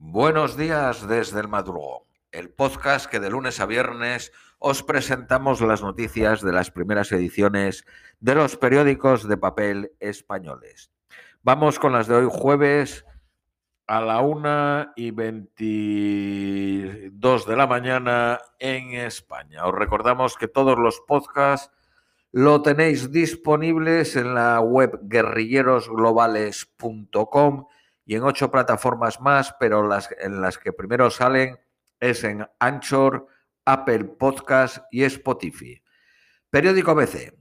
Buenos días desde el madrugón, el podcast que de lunes a viernes os presentamos las noticias de las primeras ediciones de los periódicos de papel españoles. Vamos con las de hoy jueves a la una y 22 de la mañana en España. Os recordamos que todos los podcasts lo tenéis disponibles en la web guerrillerosglobales.com y en ocho plataformas más, pero las, en las que primero salen es en Anchor, Apple Podcast y Spotify. Periódico BC.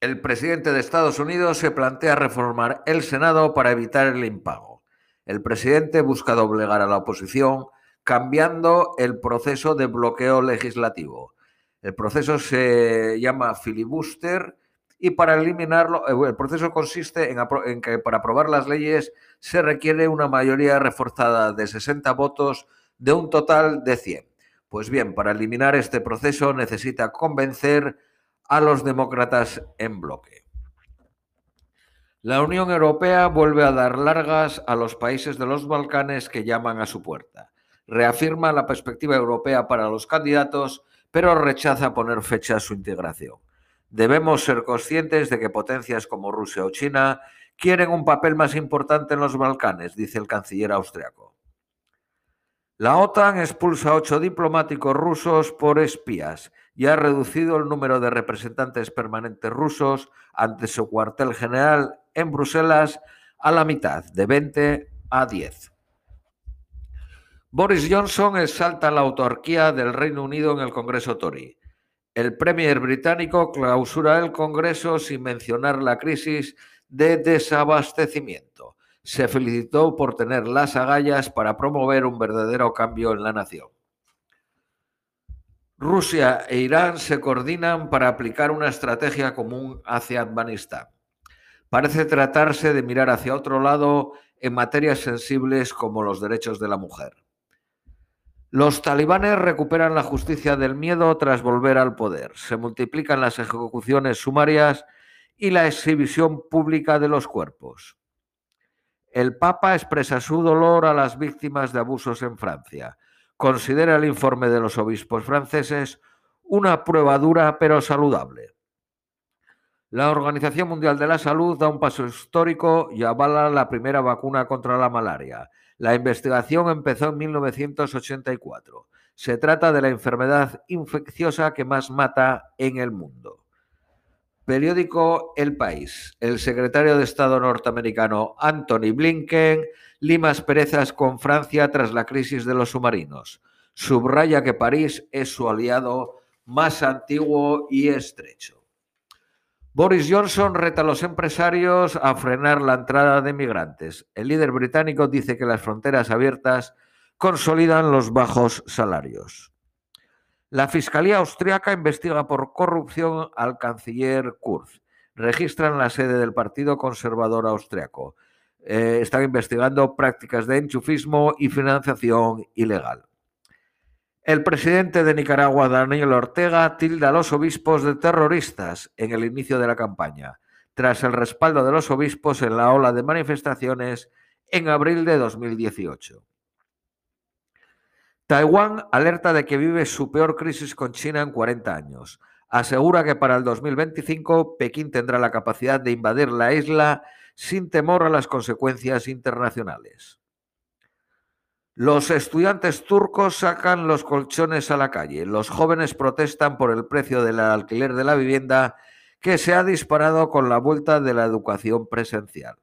El presidente de Estados Unidos se plantea reformar el Senado para evitar el impago. El presidente busca doblegar a la oposición cambiando el proceso de bloqueo legislativo. El proceso se llama filibuster y para eliminarlo, eh, el proceso consiste en, que para aprobar las leyes se requiere una mayoría reforzada de 60 votos de un total de 100. Pues bien, para eliminar este proceso necesita convencer a los demócratas en bloque. La Unión Europea vuelve a dar largas a los países de los Balcanes que llaman a su puerta. Reafirma la perspectiva europea para los candidatos, pero rechaza poner fecha a su integración. Debemos ser conscientes de que potencias como Rusia o China quieren un papel más importante en los Balcanes, dice el canciller austriaco. La OTAN expulsa a ocho diplomáticos rusos por espías y ha reducido el número de representantes permanentes rusos ante su cuartel general en Bruselas a la mitad, de 20 a 10. Boris Johnson exalta la autarquía del Reino Unido en el Congreso Tory. El Premier británico clausura el Congreso sin mencionar la crisis de desabastecimiento. Se felicitó por tener las agallas para promover un verdadero cambio en la nación. Rusia e Irán se coordinan para aplicar una estrategia común hacia Afganistán. Parece tratarse de mirar hacia otro lado en materias sensibles como los derechos de la mujer. Los talibanes recuperan la justicia del miedo tras volver al poder. Se multiplican las ejecuciones sumarias y la exhibición pública de los cuerpos. El Papa expresa su dolor a las víctimas de abusos en Francia. Considera el informe de los obispos franceses una prueba dura pero saludable. La Organización Mundial de la Salud da un paso histórico y avala la primera vacuna contra la malaria. La investigación empezó en 1984. Se trata de la enfermedad infecciosa que más mata en el mundo. Periódico El País. El secretario de Estado norteamericano Anthony Blinken lima asperezas con Francia tras la crisis de los submarinos. Subraya que París es su aliado más antiguo y estrecho. Boris Johnson reta a los empresarios a frenar la entrada de migrantes. El líder británico dice que las fronteras abiertas consolidan los bajos salarios. La Fiscalía Austriaca investiga por corrupción al canciller Kurz. Registran la sede del Partido Conservador Austriaco. Eh, están investigando prácticas de enchufismo y financiación ilegal. El presidente de Nicaragua, Daniel Ortega, tilda a los obispos de terroristas en el inicio de la campaña, tras el respaldo de los obispos en la ola de manifestaciones en abril de 2018. Taiwán alerta de que vive su peor crisis con China en 40 años. Asegura que para el 2025 Pekín tendrá la capacidad de invadir la isla sin temor a las consecuencias internacionales. Los estudiantes turcos sacan los colchones a la calle. Los jóvenes protestan por el precio del alquiler de la vivienda que se ha disparado con la vuelta de la educación presencial.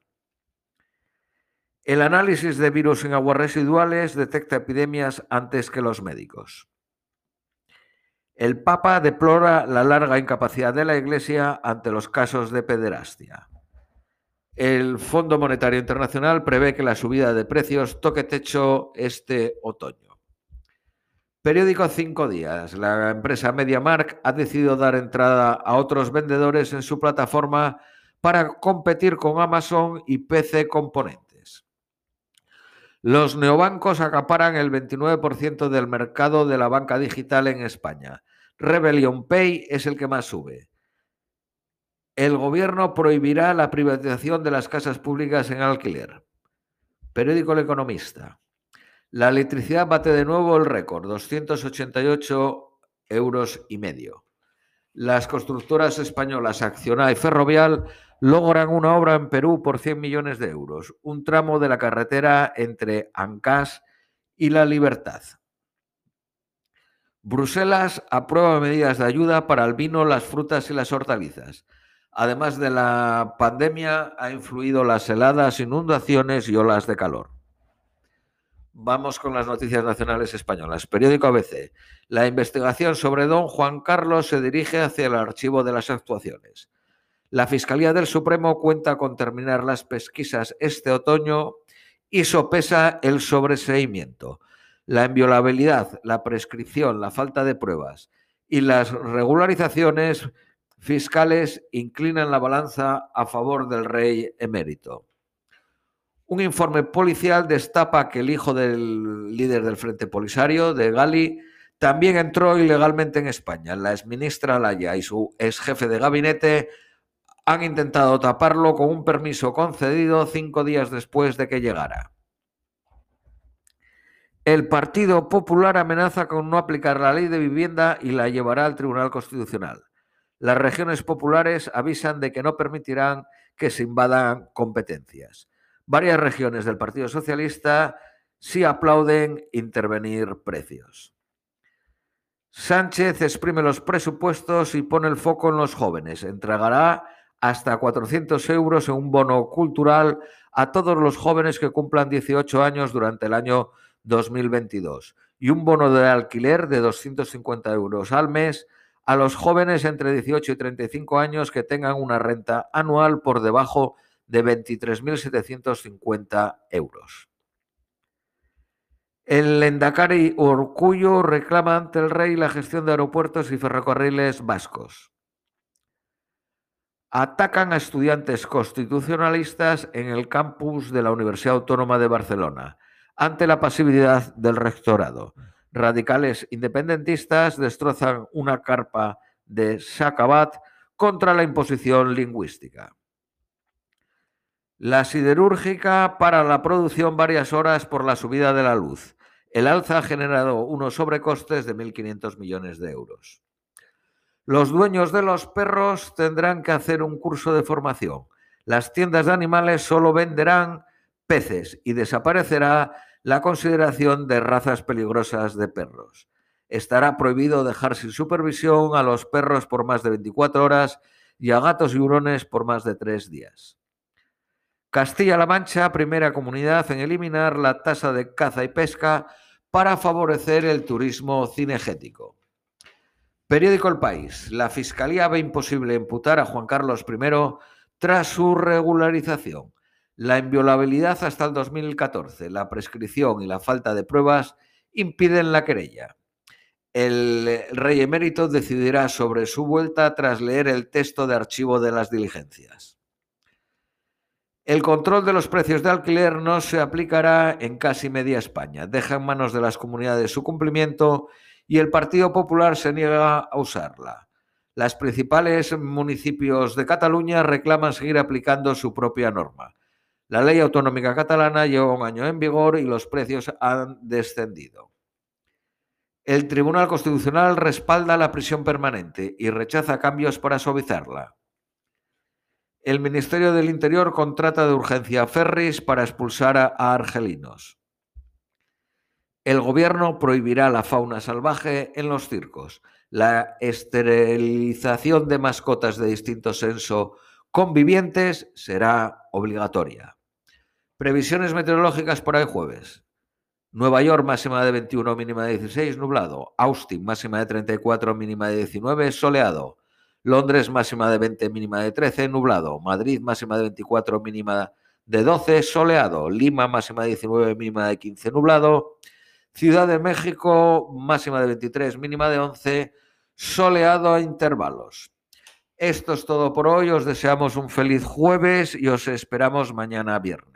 El análisis de virus en aguas residuales detecta epidemias antes que los médicos. El Papa deplora la larga incapacidad de la Iglesia ante los casos de pederastia. El Fondo Monetario Internacional prevé que la subida de precios toque techo este otoño. Periódico Cinco Días. La empresa MediaMark ha decidido dar entrada a otros vendedores en su plataforma para competir con Amazon y PC Componentes. Los neobancos acaparan el 29% del mercado de la banca digital en España. Rebellion Pay es el que más sube. El gobierno prohibirá la privatización de las casas públicas en alquiler. Periódico El Economista. La electricidad bate de nuevo el récord, 288 euros y medio. Las constructoras españolas Acciona y Ferrovial logran una obra en Perú por 100 millones de euros, un tramo de la carretera entre Ancás y La Libertad. Bruselas aprueba medidas de ayuda para el vino, las frutas y las hortalizas. Además de la pandemia, ha influido las heladas, inundaciones y olas de calor. Vamos con las noticias nacionales españolas. Periódico ABC. La investigación sobre don Juan Carlos se dirige hacia el archivo de las actuaciones. La Fiscalía del Supremo cuenta con terminar las pesquisas este otoño y sopesa el sobreseimiento. La inviolabilidad, la prescripción, la falta de pruebas y las regularizaciones fiscales inclinan la balanza a favor del rey emérito. Un informe policial destapa que el hijo del líder del Frente Polisario, de Gali, también entró ilegalmente en España. La exministra Laya y su ex jefe de gabinete han intentado taparlo con un permiso concedido cinco días después de que llegara. El Partido Popular amenaza con no aplicar la ley de vivienda y la llevará al Tribunal Constitucional. Las regiones populares avisan de que no permitirán que se invadan competencias. Varias regiones del Partido Socialista sí aplauden intervenir precios. Sánchez exprime los presupuestos y pone el foco en los jóvenes. Entregará hasta 400 euros en un bono cultural a todos los jóvenes que cumplan 18 años durante el año 2022 y un bono de alquiler de 250 euros al mes a los jóvenes entre 18 y 35 años que tengan una renta anual por debajo de 23.750 euros. El Endacari Orcullo reclama ante el rey la gestión de aeropuertos y ferrocarriles vascos atacan a estudiantes constitucionalistas en el campus de la Universidad Autónoma de Barcelona, ante la pasividad del rectorado. Radicales independentistas destrozan una carpa de Sacabat contra la imposición lingüística. La siderúrgica para la producción varias horas por la subida de la luz. El alza ha generado unos sobrecostes de 1.500 millones de euros. Los dueños de los perros tendrán que hacer un curso de formación. Las tiendas de animales solo venderán peces y desaparecerá la consideración de razas peligrosas de perros. Estará prohibido dejar sin supervisión a los perros por más de 24 horas y a gatos y hurones por más de tres días. Castilla-La Mancha, primera comunidad en eliminar la tasa de caza y pesca para favorecer el turismo cinegético. Periódico El País. La Fiscalía ve imposible imputar a Juan Carlos I tras su regularización. La inviolabilidad hasta el 2014, la prescripción y la falta de pruebas impiden la querella. El rey emérito decidirá sobre su vuelta tras leer el texto de archivo de las diligencias. El control de los precios de alquiler no se aplicará en casi media España. Deja en manos de las comunidades su cumplimiento y el Partido Popular se niega a usarla. Las principales municipios de Cataluña reclaman seguir aplicando su propia norma. La ley autonómica catalana lleva un año en vigor y los precios han descendido. El Tribunal Constitucional respalda la prisión permanente y rechaza cambios para suavizarla. El Ministerio del Interior contrata de urgencia a Ferris para expulsar a argelinos. El gobierno prohibirá la fauna salvaje en los circos. La esterilización de mascotas de distinto senso convivientes será obligatoria. Previsiones meteorológicas para el jueves. Nueva York máxima de 21, mínima de 16, nublado. Austin máxima de 34, mínima de 19, soleado. Londres máxima de 20, mínima de 13, nublado. Madrid máxima de 24, mínima de 12, soleado. Lima máxima de 19, mínima de 15, nublado. Ciudad de México, máxima de 23, mínima de 11, soleado a intervalos. Esto es todo por hoy, os deseamos un feliz jueves y os esperamos mañana viernes.